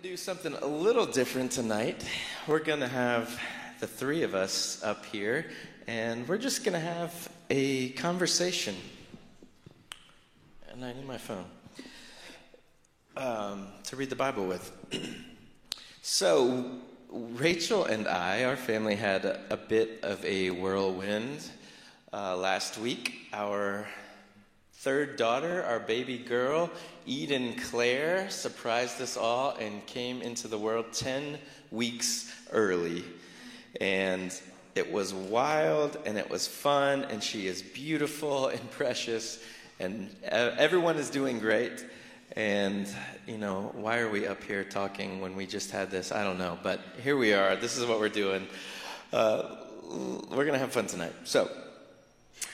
to do something a little different tonight. We're going to have the three of us up here, and we're just going to have a conversation. And I need my phone um, to read the Bible with. so, Rachel and I, our family, had a, bit of a whirlwind uh, last week. Our third daughter, our baby girl, Eden Claire, surprised us all and came into the world 10 weeks early. And it was wild and it was fun, and she is beautiful and precious, and everyone is doing great. And, you know, why are we up here talking when we just had this? I don't know. But here we are. This is what we're doing. Uh, we're going to have fun tonight. So,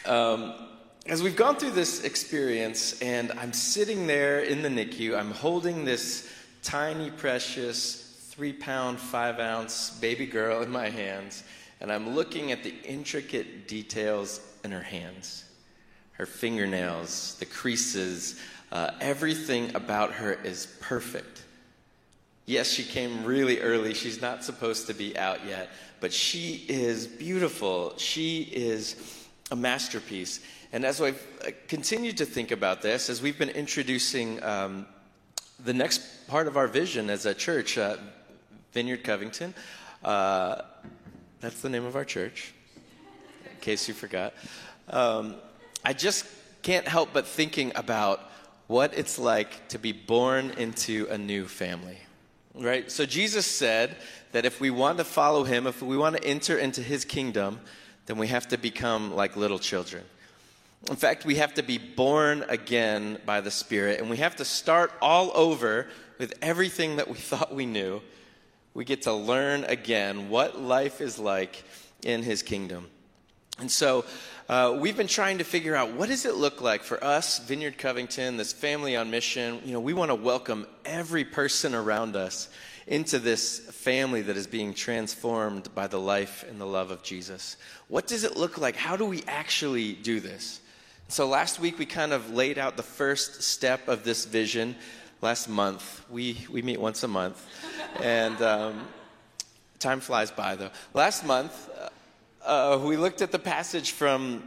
um, as we've gone through this experience, and I'm sitting there in the NICU, I'm holding this tiny, precious, three pound, five ounce baby girl in my hands, and I'm looking at the intricate details in her hands her fingernails, the creases, uh, everything about her is perfect. Yes, she came really early. She's not supposed to be out yet, but she is beautiful. She is a masterpiece. And as I've uh, continued to think about this, as we've been introducing um, the next part of our vision as a church, uh, Vineyard Covington, uh, that's the name of our church, in case you forgot. Um, I just can't help but thinking about what it's like to be born into a new family. Right? So Jesus said that if we want to follow him, if we want to enter into his kingdom, then we have to become like little children. In fact, we have to be born again by the Spirit, and we have to start all over with everything that we thought we knew. We get to learn again what life is like in His kingdom. And so, uh, we've been trying to figure out what does it look like for us, Vineyard Covington, this family on mission. You know, we want to welcome every person around us into this family that is being transformed by the life and the love of Jesus. What does it look like? How do we actually do this? So last week we kind of laid out the first step of this vision. Last month we we meet once a month, and um, time flies by though. Last month uh, uh, we looked at the passage from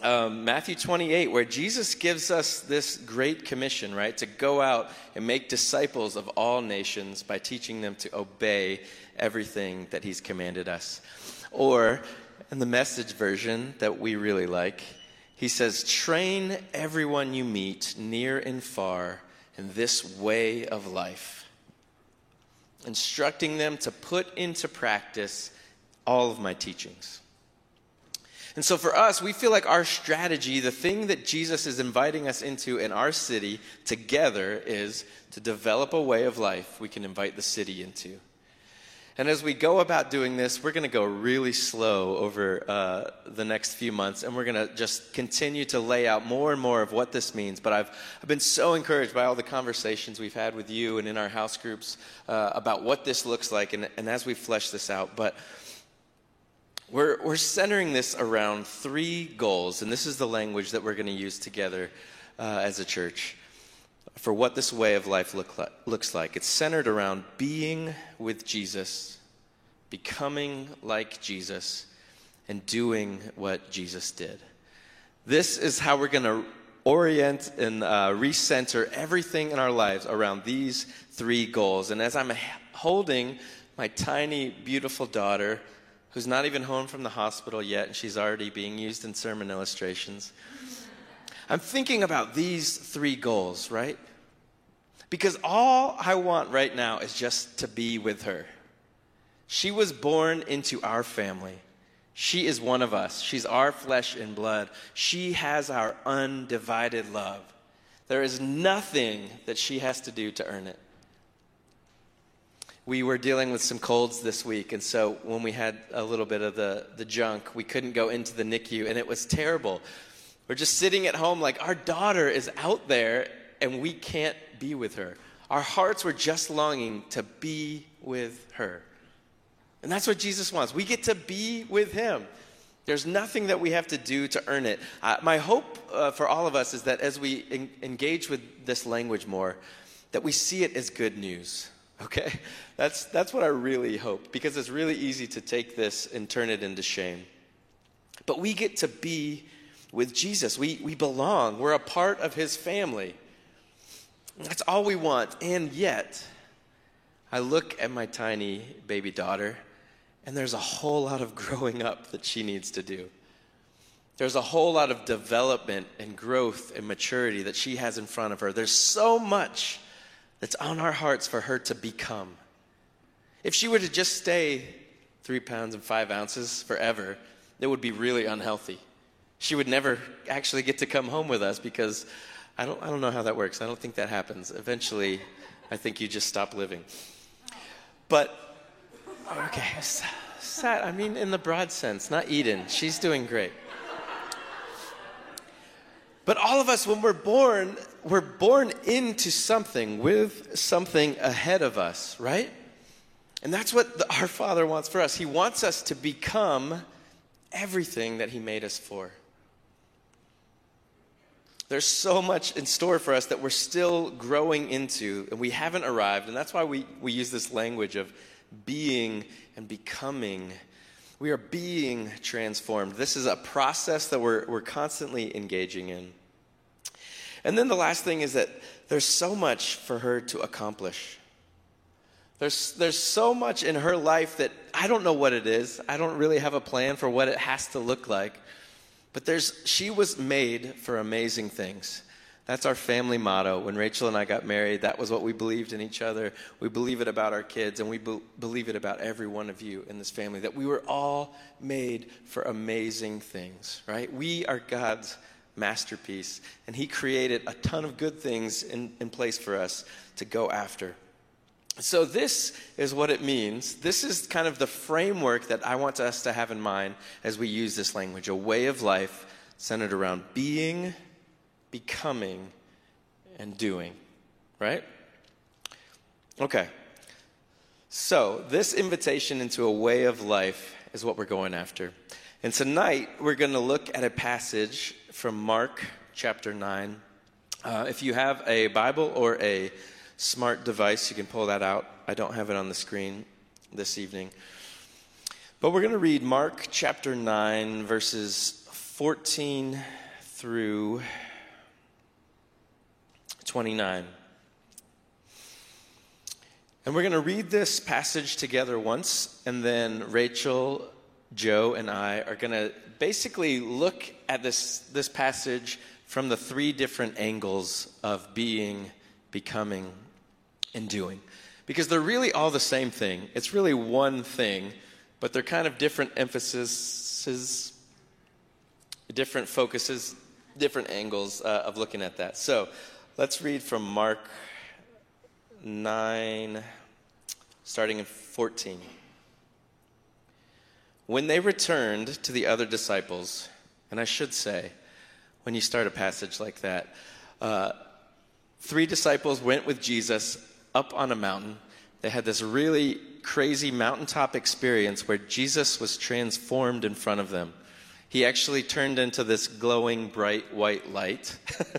um, Matthew 28, where Jesus gives us this great commission, right? To go out and make disciples of all nations by teaching them to obey everything that He's commanded us. Or, in the message version that we really like, he says, Train everyone you meet, near and far, in this way of life, instructing them to put into practice all of my teachings. And so for us, we feel like our strategy, the thing that Jesus is inviting us into in our city together, is to develop a way of life we can invite the city into. And as we go about doing this, we're going to go really slow over uh, the next few months, and we're going to just continue to lay out more and more of what this means. But I've, I've been so encouraged by all the conversations we've had with you and in our house groups uh, about what this looks like, and, and as we flesh this out. But we're, we're centering this around three goals, and this is the language that we're going to use together uh, as a church for what this way of life look like, looks like. It's centered around being with Jesus, becoming like Jesus, and doing what Jesus did. This is how we're going to orient and uh, recenter everything in our lives around these three goals. And as I'm holding my tiny, beautiful daughter, who's not even home from the hospital yet, and she's already being used in sermon illustrations. I'm thinking about these three goals, right? Because all I want right now is just to be with her. She was born into our family. She is one of us. She's our flesh and blood. She has our undivided love. There is nothing that she has to do to earn it. We were dealing with some colds this week, and so when we had a little bit of the, the junk, we couldn't go into the NICU, and it was terrible. We're just sitting at home like our daughter is out there, and we can't be with her. Our hearts were just longing to be with her. And that's what Jesus wants. We get to be with him. There's nothing that we have to do to earn it. Uh, my hope uh, for all of us is that as we en- engage with this language more, that we see it as good news. okay? That's, that's what I really hope because it's really easy to take this and turn it into shame. But we get to be with Jesus. We, we belong, we're a part of his family. That's all we want. And yet, I look at my tiny baby daughter, and there's a whole lot of growing up that she needs to do. There's a whole lot of development and growth and maturity that she has in front of her. There's so much that's on our hearts for her to become. If she were to just stay three pounds and five ounces forever, it would be really unhealthy. She would never actually get to come home with us because I don't, I don't know how that works. I don't think that happens. Eventually, I think you just stop living. But, oh, okay, sad. I mean, in the broad sense, not Eden. She's doing great. But all of us, when we're born, we're born into something with something ahead of us, right? And that's what the, our Father wants for us. He wants us to become everything that He made us for. There's so much in store for us that we're still growing into, and we haven't arrived. And that's why we, we use this language of being and becoming. We are being transformed. This is a process that we're, we're constantly engaging in. And then the last thing is that there's so much for her to accomplish. There's, there's so much in her life that I don't know what it is. I don't really have a plan for what it has to look like. But there's, she was made for amazing things. That's our family motto. When Rachel and I got married, that was what we believed in each other. We believe it about our kids, and we be- believe it about every one of you in this family that we were all made for amazing things, right? We are God's masterpiece. And He created a ton of good things in, in place for us to go after. So, this is what it means. This is kind of the framework that I want us to have in mind as we use this language a way of life centered around being, becoming, and doing. Right? Okay. So, this invitation into a way of life is what we're going after. And tonight, we're going to look at a passage from Mark chapter 9. Uh, if you have a Bible or a smart device, you can pull that out. I don't have it on the screen this evening. But we're going to read Mark chapter 9, verses 14 through 29. And we're going to read this passage together once, and then Rachel, Joe, and I are going to basically look at this, this passage from the three different angles of being, becoming, and doing. Because they're really all the same thing. It's really one thing, but they're kind of different emphases, different focuses, different angles uh, of looking at that. So let's read from Mark 9, starting in 14. When they returned to the other disciples, and I should say, when you start a passage like that, uh, three disciples went with Jesus up on a mountain. They had this really crazy mountaintop experience where Jesus was transformed in front of them. He actually turned into this glowing, bright white light.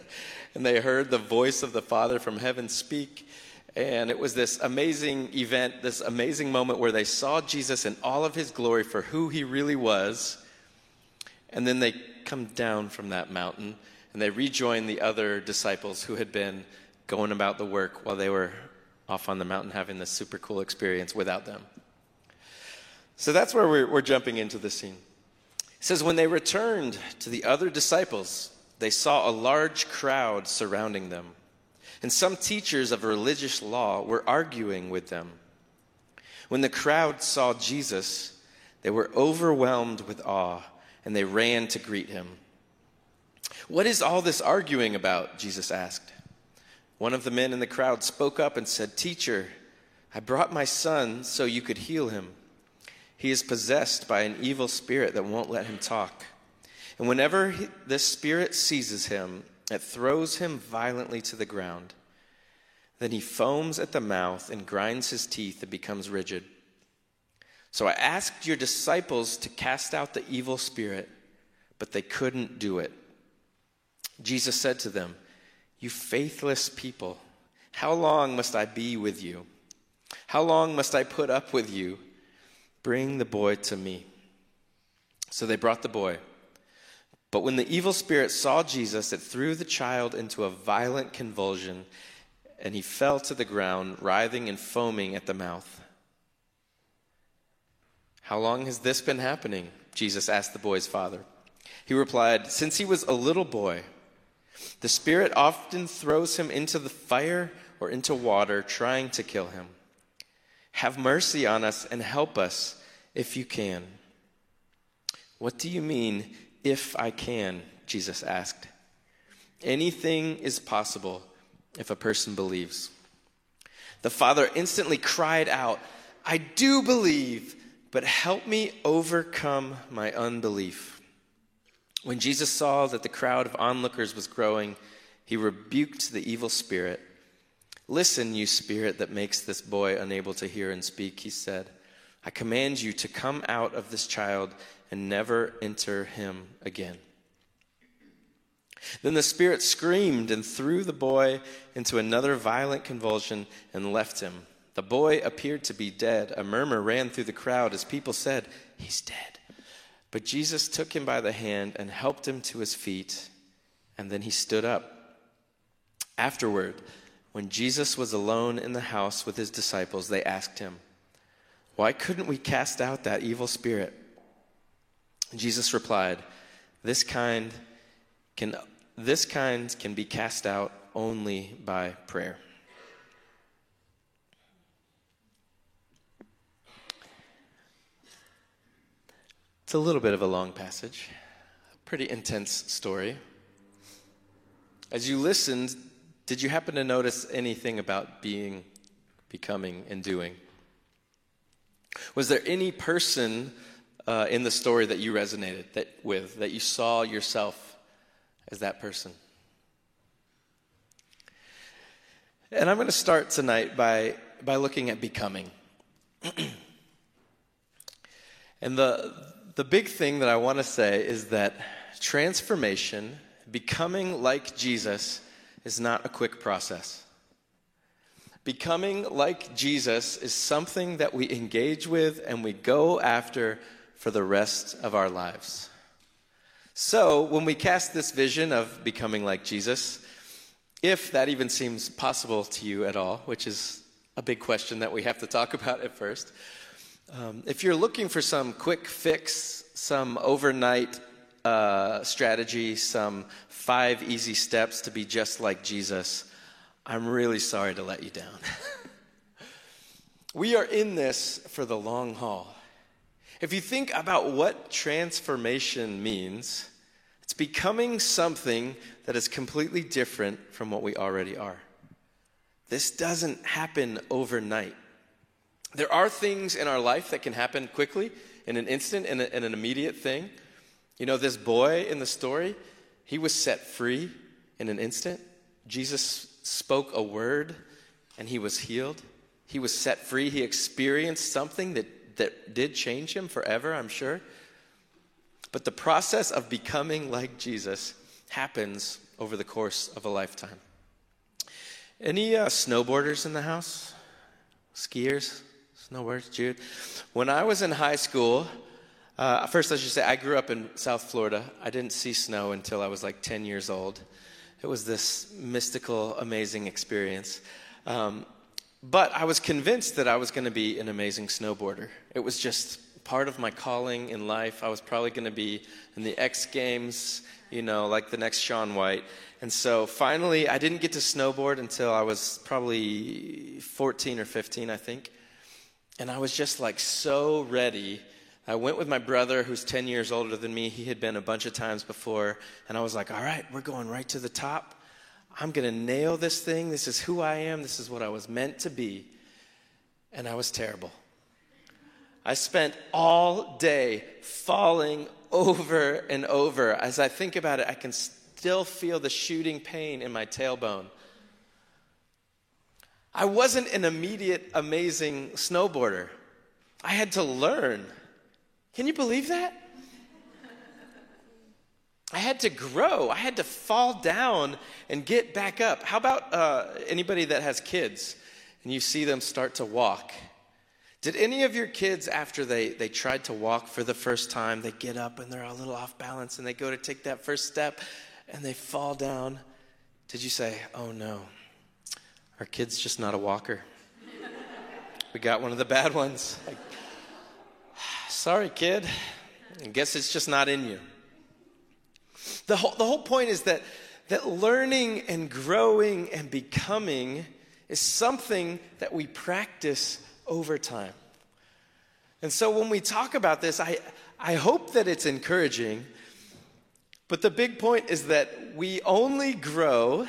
and they heard the voice of the Father from heaven speak. And it was this amazing event, this amazing moment where they saw Jesus in all of his glory for who he really was. And then they come down from that mountain and they rejoin the other disciples who had been going about the work while they were off on the mountain having this super cool experience without them. So that's where we're, we're jumping into the scene. It says, When they returned to the other disciples, they saw a large crowd surrounding them and some teachers of religious law were arguing with them. When the crowd saw Jesus, they were overwhelmed with awe and they ran to greet him. What is all this arguing about? Jesus asked. One of the men in the crowd spoke up and said, Teacher, I brought my son so you could heal him. He is possessed by an evil spirit that won't let him talk. And whenever he, this spirit seizes him, it throws him violently to the ground. Then he foams at the mouth and grinds his teeth and becomes rigid. So I asked your disciples to cast out the evil spirit, but they couldn't do it. Jesus said to them, You faithless people, how long must I be with you? How long must I put up with you? Bring the boy to me. So they brought the boy. But when the evil spirit saw Jesus, it threw the child into a violent convulsion, and he fell to the ground, writhing and foaming at the mouth. How long has this been happening? Jesus asked the boy's father. He replied, Since he was a little boy. The Spirit often throws him into the fire or into water, trying to kill him. Have mercy on us and help us if you can. What do you mean, if I can? Jesus asked. Anything is possible if a person believes. The father instantly cried out, I do believe, but help me overcome my unbelief. When Jesus saw that the crowd of onlookers was growing, he rebuked the evil spirit. Listen, you spirit that makes this boy unable to hear and speak, he said. I command you to come out of this child and never enter him again. Then the spirit screamed and threw the boy into another violent convulsion and left him. The boy appeared to be dead. A murmur ran through the crowd as people said, He's dead. But Jesus took him by the hand and helped him to his feet, and then he stood up. Afterward, when Jesus was alone in the house with his disciples, they asked him, Why couldn't we cast out that evil spirit? Jesus replied, This kind can, this kind can be cast out only by prayer. It's a little bit of a long passage, a pretty intense story. As you listened, did you happen to notice anything about being, becoming, and doing? Was there any person uh, in the story that you resonated that, with, that you saw yourself as that person? And I'm going to start tonight by, by looking at becoming. and the, the big thing that I want to say is that transformation, becoming like Jesus, is not a quick process. Becoming like Jesus is something that we engage with and we go after for the rest of our lives. So, when we cast this vision of becoming like Jesus, if that even seems possible to you at all, which is a big question that we have to talk about at first, um, if you're looking for some quick fix, some overnight uh, strategy, some five easy steps to be just like Jesus, I'm really sorry to let you down. we are in this for the long haul. If you think about what transformation means, it's becoming something that is completely different from what we already are. This doesn't happen overnight. There are things in our life that can happen quickly, in an instant, in, a, in an immediate thing. You know, this boy in the story, he was set free in an instant. Jesus spoke a word and he was healed. He was set free. He experienced something that, that did change him forever, I'm sure. But the process of becoming like Jesus happens over the course of a lifetime. Any uh, snowboarders in the house? Skiers? No words, Jude. When I was in high school, uh, first I should say I grew up in South Florida. I didn't see snow until I was like 10 years old. It was this mystical, amazing experience. Um, but I was convinced that I was going to be an amazing snowboarder. It was just part of my calling in life. I was probably going to be in the X Games, you know, like the next Shaun White. And so finally, I didn't get to snowboard until I was probably 14 or 15, I think. And I was just like so ready. I went with my brother, who's 10 years older than me. He had been a bunch of times before. And I was like, all right, we're going right to the top. I'm going to nail this thing. This is who I am. This is what I was meant to be. And I was terrible. I spent all day falling over and over. As I think about it, I can still feel the shooting pain in my tailbone. I wasn't an immediate, amazing snowboarder. I had to learn. Can you believe that? I had to grow. I had to fall down and get back up. How about uh, anybody that has kids? and you see them start to walk. Did any of your kids, after they, they tried to walk for the first time, they get up and they're a little off balance and they go to take that first step and they fall down? Did you say, oh no, our kid's just not a walker? we got one of the bad ones. Like, Sorry, kid. I guess it's just not in you. The whole, the whole point is that, that learning and growing and becoming is something that we practice over time. And so when we talk about this, I, I hope that it's encouraging. But the big point is that we only grow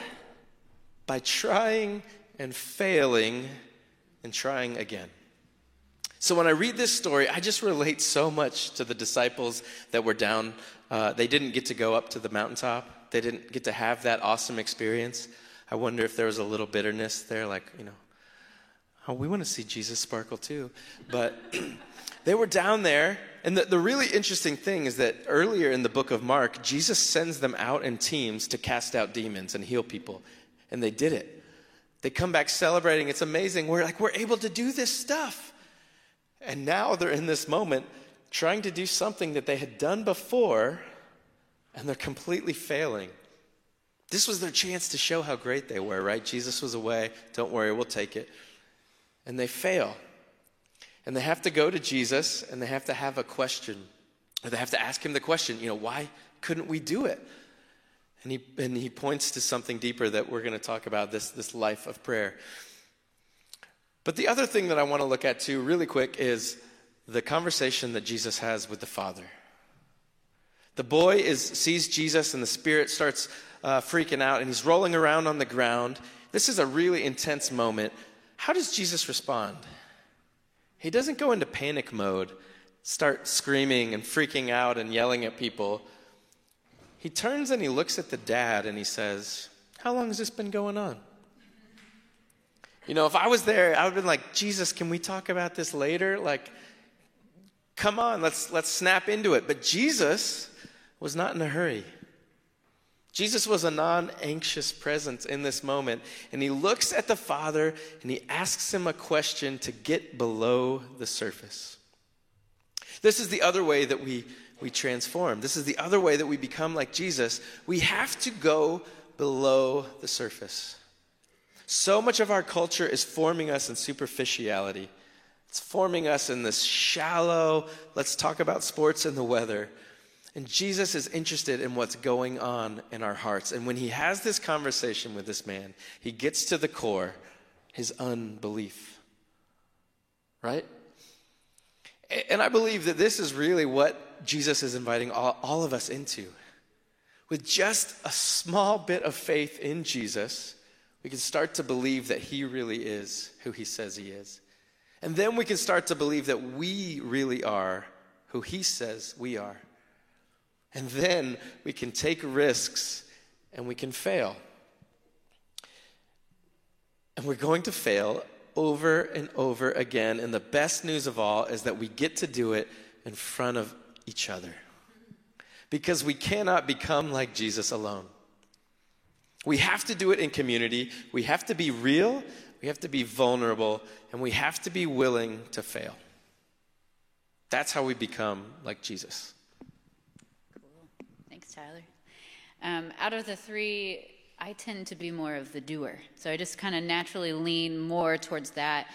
by trying and failing and trying again. So when I read this story, I just relate so much to the disciples that were down. Uh, they didn't get to go up to the mountaintop, they didn't get to have that awesome experience. I wonder if there was a little bitterness there, like, you know, oh, we want to see Jesus sparkle too. But they were down there. And the, the really interesting thing is that earlier in the book of Mark, Jesus sends them out in teams to cast out demons and heal people. And they did it. They come back celebrating. It's amazing. We're like, we're able to do this stuff. And now they're in this moment trying to do something that they had done before, and they're completely failing. This was their chance to show how great they were, right? Jesus was away. Don't worry, we'll take it. And they fail. And they have to go to Jesus and they have to have a question. Or they have to ask him the question, you know, why couldn't we do it? And he, and he points to something deeper that we're going to talk about this, this life of prayer. But the other thing that I want to look at too, really quick, is the conversation that Jesus has with the Father. The boy is, sees Jesus and the Spirit starts uh, freaking out and he's rolling around on the ground. This is a really intense moment. How does Jesus respond? He doesn't go into panic mode, start screaming and freaking out and yelling at people. He turns and he looks at the dad and he says, How long has this been going on? You know, if I was there, I would have been like, Jesus, can we talk about this later? Like, come on, let's, let's snap into it. But Jesus was not in a hurry. Jesus was a non anxious presence in this moment, and he looks at the Father and he asks him a question to get below the surface. This is the other way that we, we transform. This is the other way that we become like Jesus. We have to go below the surface. So much of our culture is forming us in superficiality. It's forming us in this shallow, let's talk about sports and the weather. And Jesus is interested in what's going on in our hearts. And when he has this conversation with this man, he gets to the core his unbelief. Right? And I believe that this is really what Jesus is inviting all, all of us into. With just a small bit of faith in Jesus, we can start to believe that He really is who He says He is. And then we can start to believe that we really are who He says we are. And then we can take risks and we can fail. And we're going to fail over and over again. And the best news of all is that we get to do it in front of each other. Because we cannot become like Jesus alone. We have to do it in community. We have to be real. We have to be vulnerable. And we have to be willing to fail. That's how we become like Jesus. Cool. Thanks, Tyler. Um, out of the three, I tend to be more of the doer. So I just kind of naturally lean more towards that.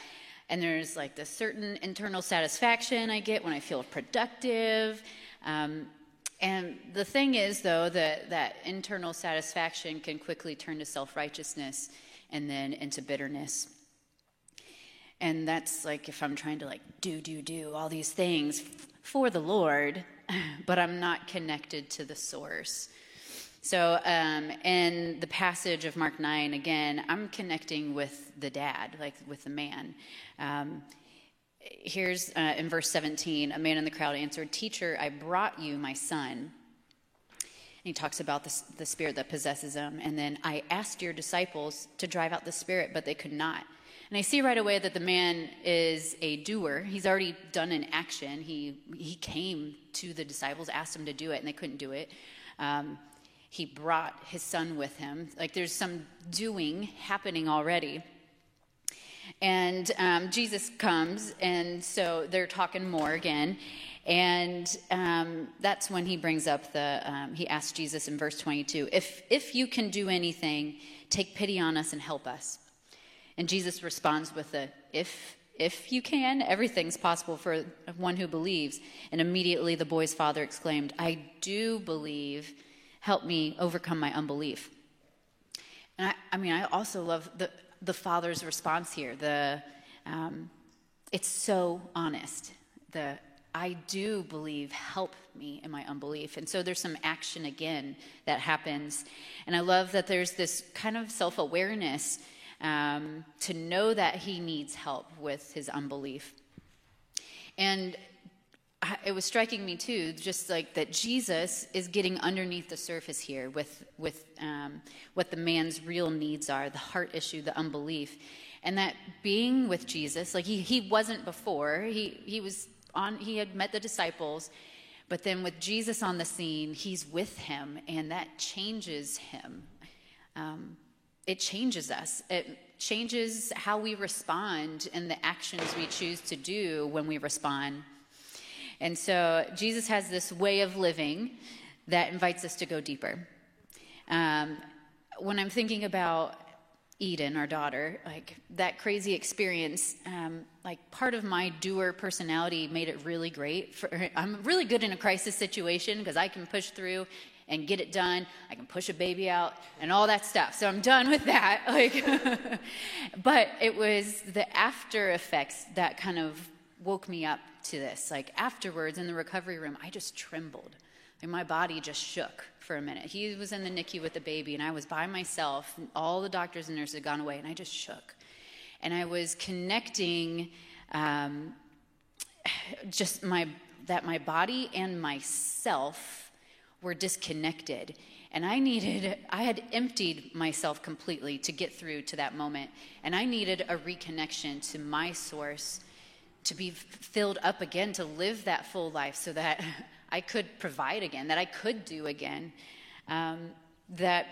And there's like this certain internal satisfaction I get when I feel productive. Um, and the thing is, though, that that internal satisfaction can quickly turn to self righteousness and then into bitterness. And that's like if I'm trying to like do, do, do all these things for the Lord, but I'm not connected to the source. So, um, in the passage of Mark 9, again, I'm connecting with the dad, like with the man. Um, here's uh, in verse 17 a man in the crowd answered, Teacher, I brought you my son. And he talks about the, the spirit that possesses him. And then I asked your disciples to drive out the spirit, but they could not. And I see right away that the man is a doer. He's already done an action. He, he came to the disciples, asked them to do it, and they couldn't do it. Um, he brought his son with him. Like there's some doing happening already. And um, Jesus comes, and so they're talking more again. And um, that's when he brings up the, um, he asks Jesus in verse 22 if, if you can do anything, take pity on us and help us. And Jesus responds with a, if, if you can, everything's possible for one who believes. And immediately the boy's father exclaimed, I do believe. Help me overcome my unbelief. And I, I mean, I also love the, the father's response here. The, um, it's so honest. The, I do believe, help me in my unbelief. And so there's some action again that happens. And I love that there's this kind of self awareness um, to know that he needs help with his unbelief. And it was striking me too, just like that Jesus is getting underneath the surface here with, with um, what the man's real needs are the heart issue, the unbelief. And that being with Jesus, like he, he wasn't before, he, he was on, he had met the disciples, but then with Jesus on the scene, he's with him, and that changes him. Um, it changes us. It changes how we respond and the actions we choose to do when we respond. And so Jesus has this way of living that invites us to go deeper. Um, when I'm thinking about Eden, our daughter, like that crazy experience, um, like part of my doer personality made it really great. For, I'm really good in a crisis situation because I can push through and get it done. I can push a baby out and all that stuff. So I'm done with that. Like, but it was the after effects that kind of woke me up to this. Like afterwards in the recovery room, I just trembled. And my body just shook for a minute. He was in the NICU with the baby, and I was by myself. all the doctors and nurses had gone away, and I just shook. And I was connecting um, just my that my body and myself were disconnected. And I needed, I had emptied myself completely to get through to that moment. And I needed a reconnection to my source to be filled up again, to live that full life so that I could provide again, that I could do again. Um, that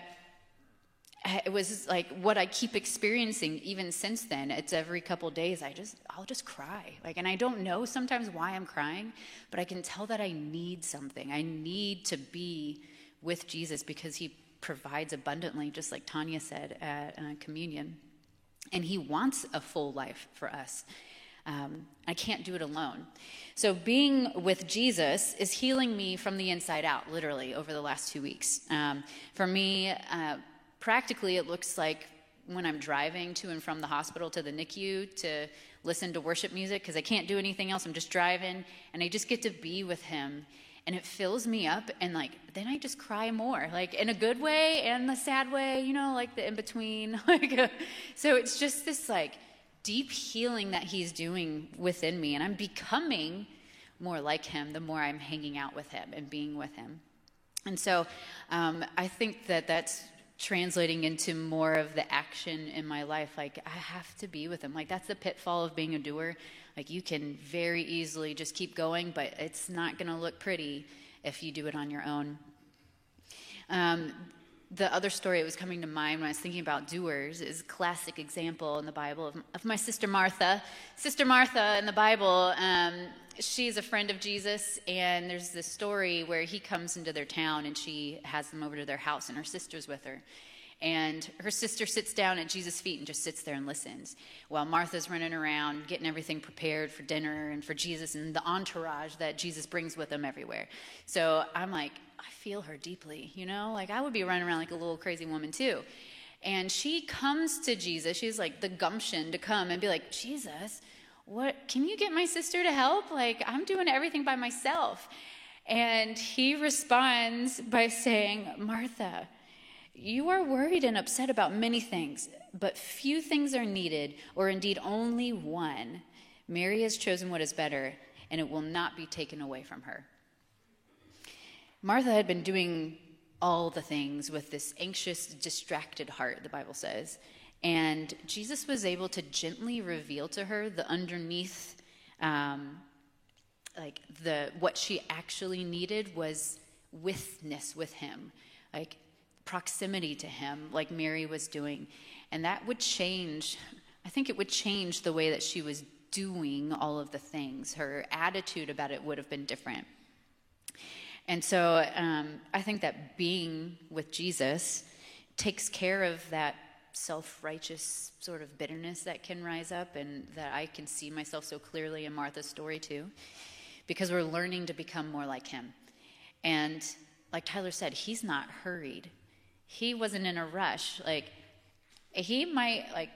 it was like what I keep experiencing even since then. It's every couple days I just I'll just cry. Like and I don't know sometimes why I'm crying, but I can tell that I need something. I need to be with Jesus because he provides abundantly just like Tanya said at uh, communion. And he wants a full life for us. Um, I can't do it alone. So, being with Jesus is healing me from the inside out, literally, over the last two weeks. Um, for me, uh, practically, it looks like when I'm driving to and from the hospital to the NICU to listen to worship music because I can't do anything else. I'm just driving and I just get to be with Him. And it fills me up, and like, then I just cry more, like in a good way and the sad way, you know, like the in between. like, uh, so it's just this like deep healing that He's doing within me. And I'm becoming more like Him the more I'm hanging out with Him and being with Him. And so um, I think that that's translating into more of the action in my life. Like, I have to be with Him. Like, that's the pitfall of being a doer. Like, you can very easily just keep going, but it's not going to look pretty if you do it on your own. Um, the other story that was coming to mind when I was thinking about doers is a classic example in the Bible of, of my sister Martha. Sister Martha in the Bible, um, she's a friend of Jesus, and there's this story where he comes into their town and she has them over to their house, and her sister's with her. And her sister sits down at Jesus' feet and just sits there and listens while Martha's running around getting everything prepared for dinner and for Jesus and the entourage that Jesus brings with him everywhere. So I'm like, I feel her deeply, you know? Like I would be running around like a little crazy woman too. And she comes to Jesus. She's like the gumption to come and be like, Jesus, what can you get my sister to help? Like I'm doing everything by myself. And he responds by saying, Martha, you are worried and upset about many things, but few things are needed, or indeed only one. Mary has chosen what is better, and it will not be taken away from her. Martha had been doing all the things with this anxious, distracted heart, the Bible says. And Jesus was able to gently reveal to her the underneath, um, like the what she actually needed was withness with him, like proximity to him, like Mary was doing, and that would change I think it would change the way that she was doing all of the things. Her attitude about it would have been different. And so um, I think that being with Jesus takes care of that self righteous sort of bitterness that can rise up, and that I can see myself so clearly in Martha's story too, because we're learning to become more like him. And like Tyler said, he's not hurried, he wasn't in a rush. Like, he might, like,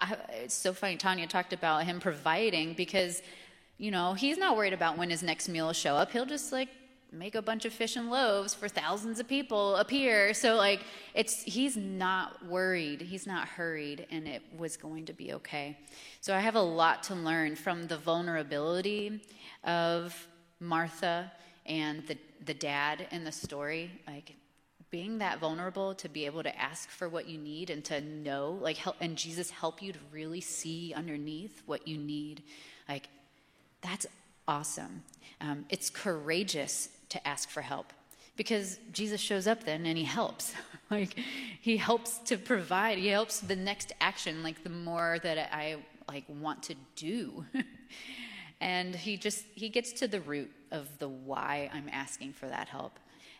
I, it's so funny. Tanya talked about him providing because, you know, he's not worried about when his next meal will show up. He'll just like make a bunch of fish and loaves for thousands of people appear. So like it's he's not worried, he's not hurried, and it was going to be okay. So I have a lot to learn from the vulnerability of Martha and the the dad in the story. Like being that vulnerable to be able to ask for what you need and to know like help and jesus help you to really see underneath what you need like that's awesome um, it's courageous to ask for help because jesus shows up then and he helps like he helps to provide he helps the next action like the more that i like want to do and he just he gets to the root of the why i'm asking for that help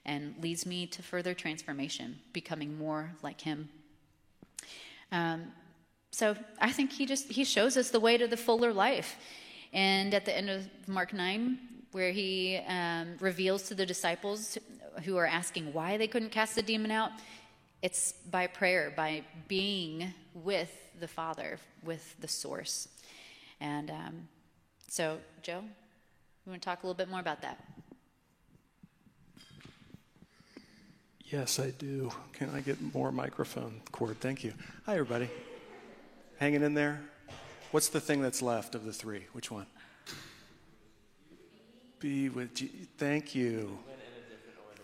and leads me to further transformation, becoming more like Him. Um, so I think he just he shows us the way to the fuller life. And at the end of Mark 9, where he um, reveals to the disciples who are asking why they couldn't cast the demon out, it's by prayer, by being with the Father, with the source. And um, so, Joe, you want to talk a little bit more about that? Yes, I do. Can I get more microphone cord? Thank you. Hi, everybody. Hanging in there? What's the thing that's left of the three? Which one? Be with G- Thank you.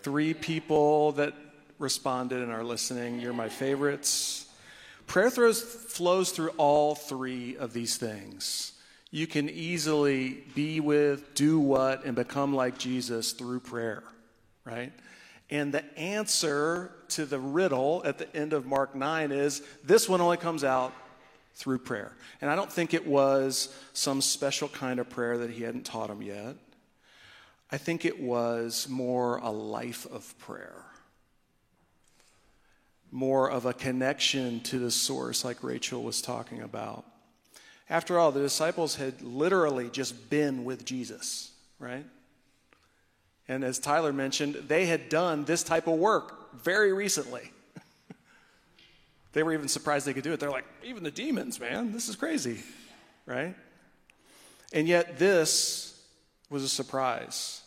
Three people that responded and are listening. You're my favorites. Prayer throws, flows through all three of these things. You can easily be with, do what, and become like Jesus through prayer, right? And the answer to the riddle at the end of Mark 9 is this one only comes out through prayer. And I don't think it was some special kind of prayer that he hadn't taught him yet. I think it was more a life of prayer, more of a connection to the source, like Rachel was talking about. After all, the disciples had literally just been with Jesus, right? And as Tyler mentioned, they had done this type of work very recently. They were even surprised they could do it. They're like, even the demons, man, this is crazy, right? And yet, this was a surprise.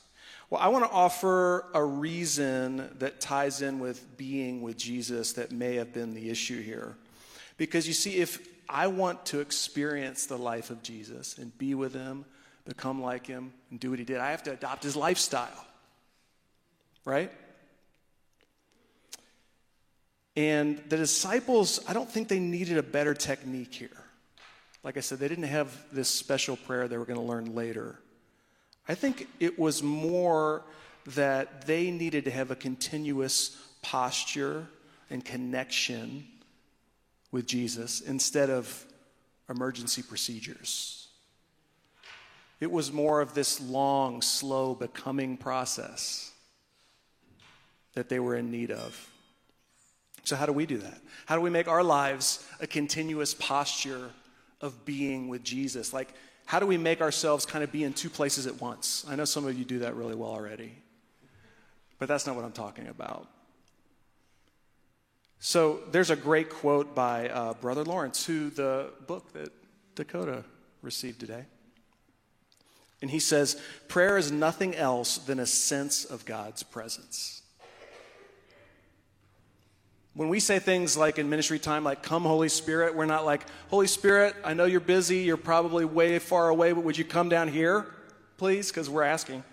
Well, I want to offer a reason that ties in with being with Jesus that may have been the issue here. Because you see, if I want to experience the life of Jesus and be with him, become like him, and do what he did, I have to adopt his lifestyle right? And the disciples, I don't think they needed a better technique here. Like I said, they didn't have this special prayer they were going to learn later. I think it was more that they needed to have a continuous posture and connection with Jesus instead of emergency procedures. It was more of this long, slow becoming process that they were in need of. So, how do we do that? How do we make our lives a continuous posture of being with Jesus? Like, how do we make ourselves kind of be in two places at once? I know some of you do that really well already, but that's not what I'm talking about. So, there's a great quote by uh, Brother Lawrence, who the book that Dakota received today. And he says, Prayer is nothing else than a sense of God's presence. When we say things like in ministry time, like, come, Holy Spirit, we're not like, Holy Spirit, I know you're busy, you're probably way far away, but would you come down here, please? Because we're asking.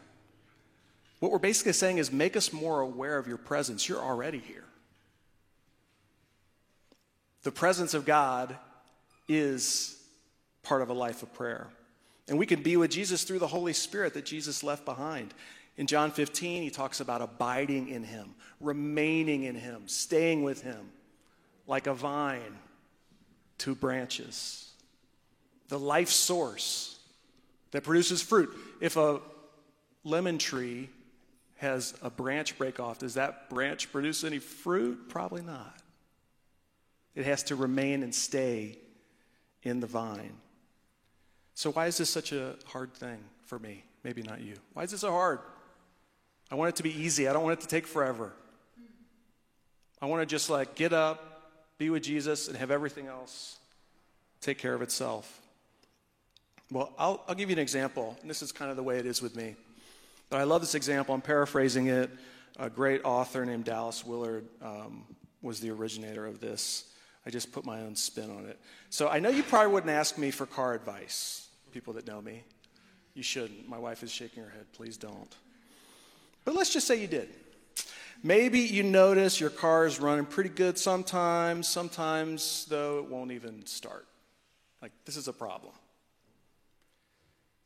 What we're basically saying is, make us more aware of your presence. You're already here. The presence of God is part of a life of prayer. And we can be with Jesus through the Holy Spirit that Jesus left behind. In John 15, he talks about abiding in him, remaining in him, staying with him, like a vine, two branches, the life source that produces fruit. If a lemon tree has a branch break off, does that branch produce any fruit? Probably not. It has to remain and stay in the vine. So, why is this such a hard thing for me? Maybe not you. Why is this so hard? I want it to be easy. I don't want it to take forever. I want to just like get up, be with Jesus, and have everything else take care of itself. Well, I'll, I'll give you an example. And this is kind of the way it is with me. But I love this example. I'm paraphrasing it. A great author named Dallas Willard um, was the originator of this. I just put my own spin on it. So I know you probably wouldn't ask me for car advice, people that know me. You shouldn't. My wife is shaking her head. Please don't. But let's just say you did. Maybe you notice your car is running pretty good sometimes, sometimes, though, it won't even start. Like, this is a problem.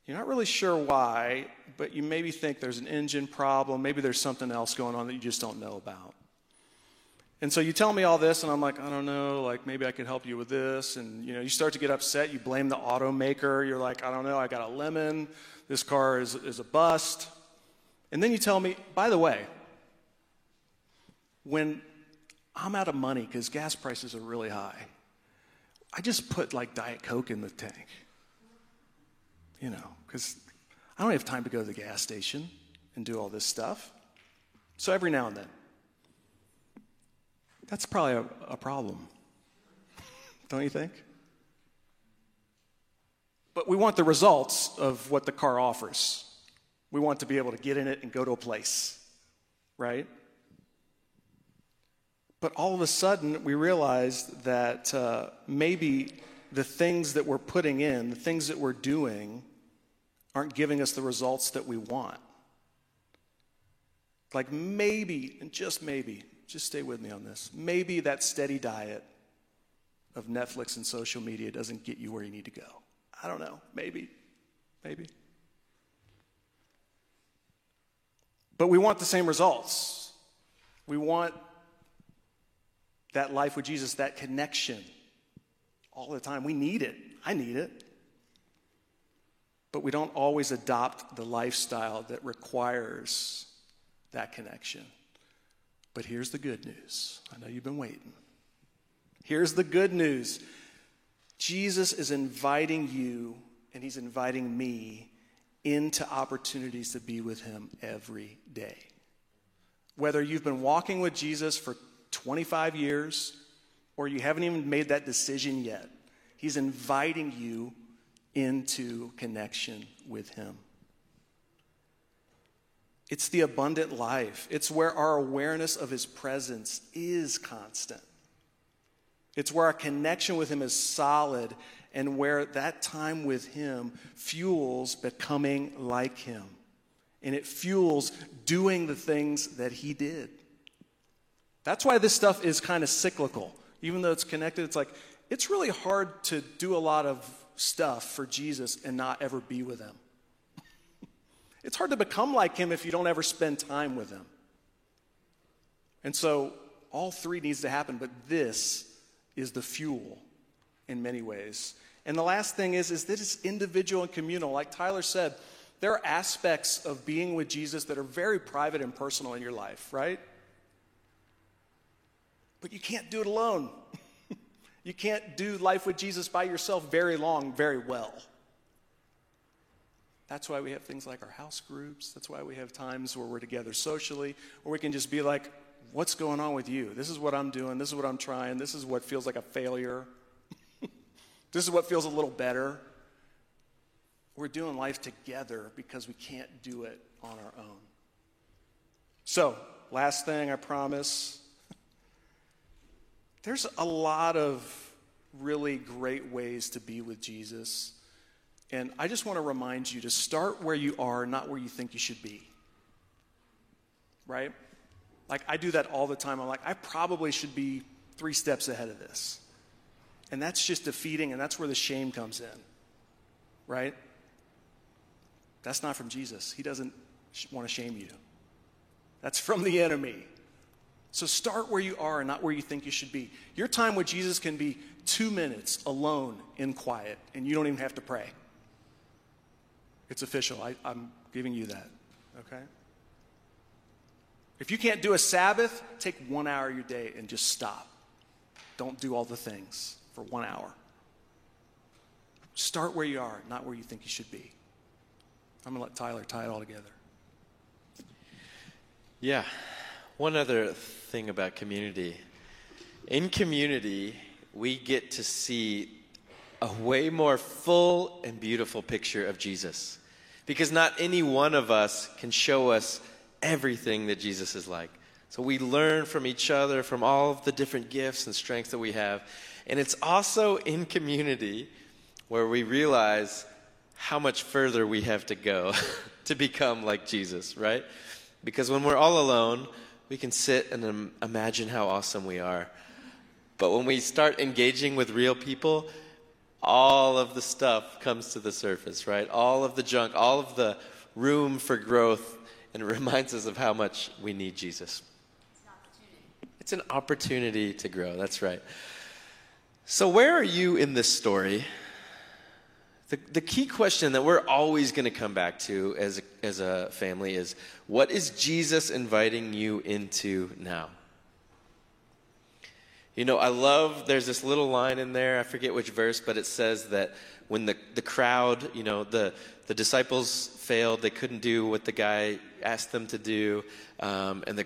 You're not really sure why, but you maybe think there's an engine problem. Maybe there's something else going on that you just don't know about. And so you tell me all this, and I'm like, I don't know, like maybe I could help you with this. And you know, you start to get upset. You blame the automaker. You're like, I don't know, I got a lemon. This car is, is a bust. And then you tell me, by the way, when I'm out of money because gas prices are really high, I just put like Diet Coke in the tank. You know, because I don't have time to go to the gas station and do all this stuff. So every now and then, that's probably a, a problem. Don't you think? But we want the results of what the car offers. We want to be able to get in it and go to a place, right? But all of a sudden, we realize that uh, maybe the things that we're putting in, the things that we're doing, aren't giving us the results that we want. Like maybe, and just maybe, just stay with me on this. Maybe that steady diet of Netflix and social media doesn't get you where you need to go. I don't know. Maybe. Maybe. But we want the same results. We want that life with Jesus, that connection all the time. We need it. I need it. But we don't always adopt the lifestyle that requires that connection. But here's the good news. I know you've been waiting. Here's the good news Jesus is inviting you, and he's inviting me into opportunities to be with him every day. Whether you've been walking with Jesus for 25 years or you haven't even made that decision yet, he's inviting you into connection with him. It's the abundant life. It's where our awareness of His presence is constant. It's where our connection with Him is solid and where that time with Him fuels becoming like Him. And it fuels doing the things that He did. That's why this stuff is kind of cyclical. Even though it's connected, it's like, it's really hard to do a lot of stuff for Jesus and not ever be with Him. It's hard to become like him if you don't ever spend time with him. And so all three needs to happen, but this is the fuel in many ways. And the last thing is, is that it's individual and communal. Like Tyler said, there are aspects of being with Jesus that are very private and personal in your life, right? But you can't do it alone. you can't do life with Jesus by yourself very long, very well. That's why we have things like our house groups. That's why we have times where we're together socially, where we can just be like, what's going on with you? This is what I'm doing. This is what I'm trying. This is what feels like a failure. this is what feels a little better. We're doing life together because we can't do it on our own. So, last thing I promise there's a lot of really great ways to be with Jesus. And I just want to remind you to start where you are, not where you think you should be. Right? Like, I do that all the time. I'm like, I probably should be three steps ahead of this. And that's just defeating, and that's where the shame comes in. Right? That's not from Jesus. He doesn't want to shame you. That's from the enemy. So start where you are and not where you think you should be. Your time with Jesus can be two minutes alone in quiet, and you don't even have to pray. It's official. I, I'm giving you that, okay? If you can't do a Sabbath, take one hour of your day and just stop. Don't do all the things for one hour. Start where you are, not where you think you should be. I'm going to let Tyler tie it all together. Yeah. One other thing about community. In community, we get to see a way more full and beautiful picture of Jesus. Because not any one of us can show us everything that Jesus is like. So we learn from each other, from all of the different gifts and strengths that we have. And it's also in community where we realize how much further we have to go to become like Jesus, right? Because when we're all alone, we can sit and Im- imagine how awesome we are. But when we start engaging with real people, all of the stuff comes to the surface, right? All of the junk, all of the room for growth, and it reminds us of how much we need Jesus. It's an opportunity to grow, that's right. So, where are you in this story? The, the key question that we're always going to come back to as as a family is what is Jesus inviting you into now? You know, I love, there's this little line in there, I forget which verse, but it says that when the, the crowd, you know, the, the disciples failed, they couldn't do what the guy asked them to do, um, and the,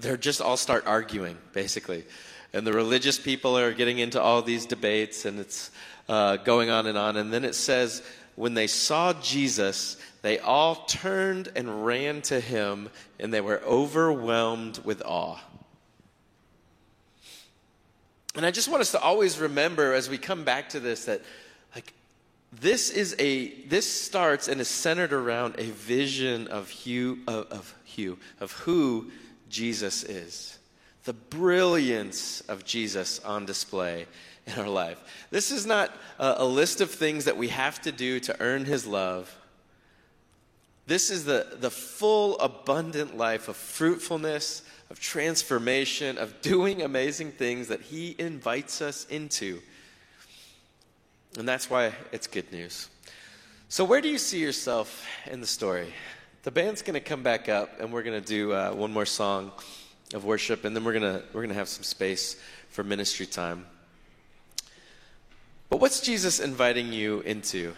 they're just all start arguing, basically. And the religious people are getting into all these debates, and it's uh, going on and on. And then it says, when they saw Jesus, they all turned and ran to him, and they were overwhelmed with awe. And I just want us to always remember as we come back to this that, like, this is a this starts and is centered around a vision of Hugh of, of Hugh of who Jesus is, the brilliance of Jesus on display in our life. This is not a, a list of things that we have to do to earn His love. This is the, the full, abundant life of fruitfulness, of transformation, of doing amazing things that He invites us into. And that's why it's good news. So, where do you see yourself in the story? The band's going to come back up, and we're going to do uh, one more song of worship, and then we're going we're going to have some space for ministry time. But what's Jesus inviting you into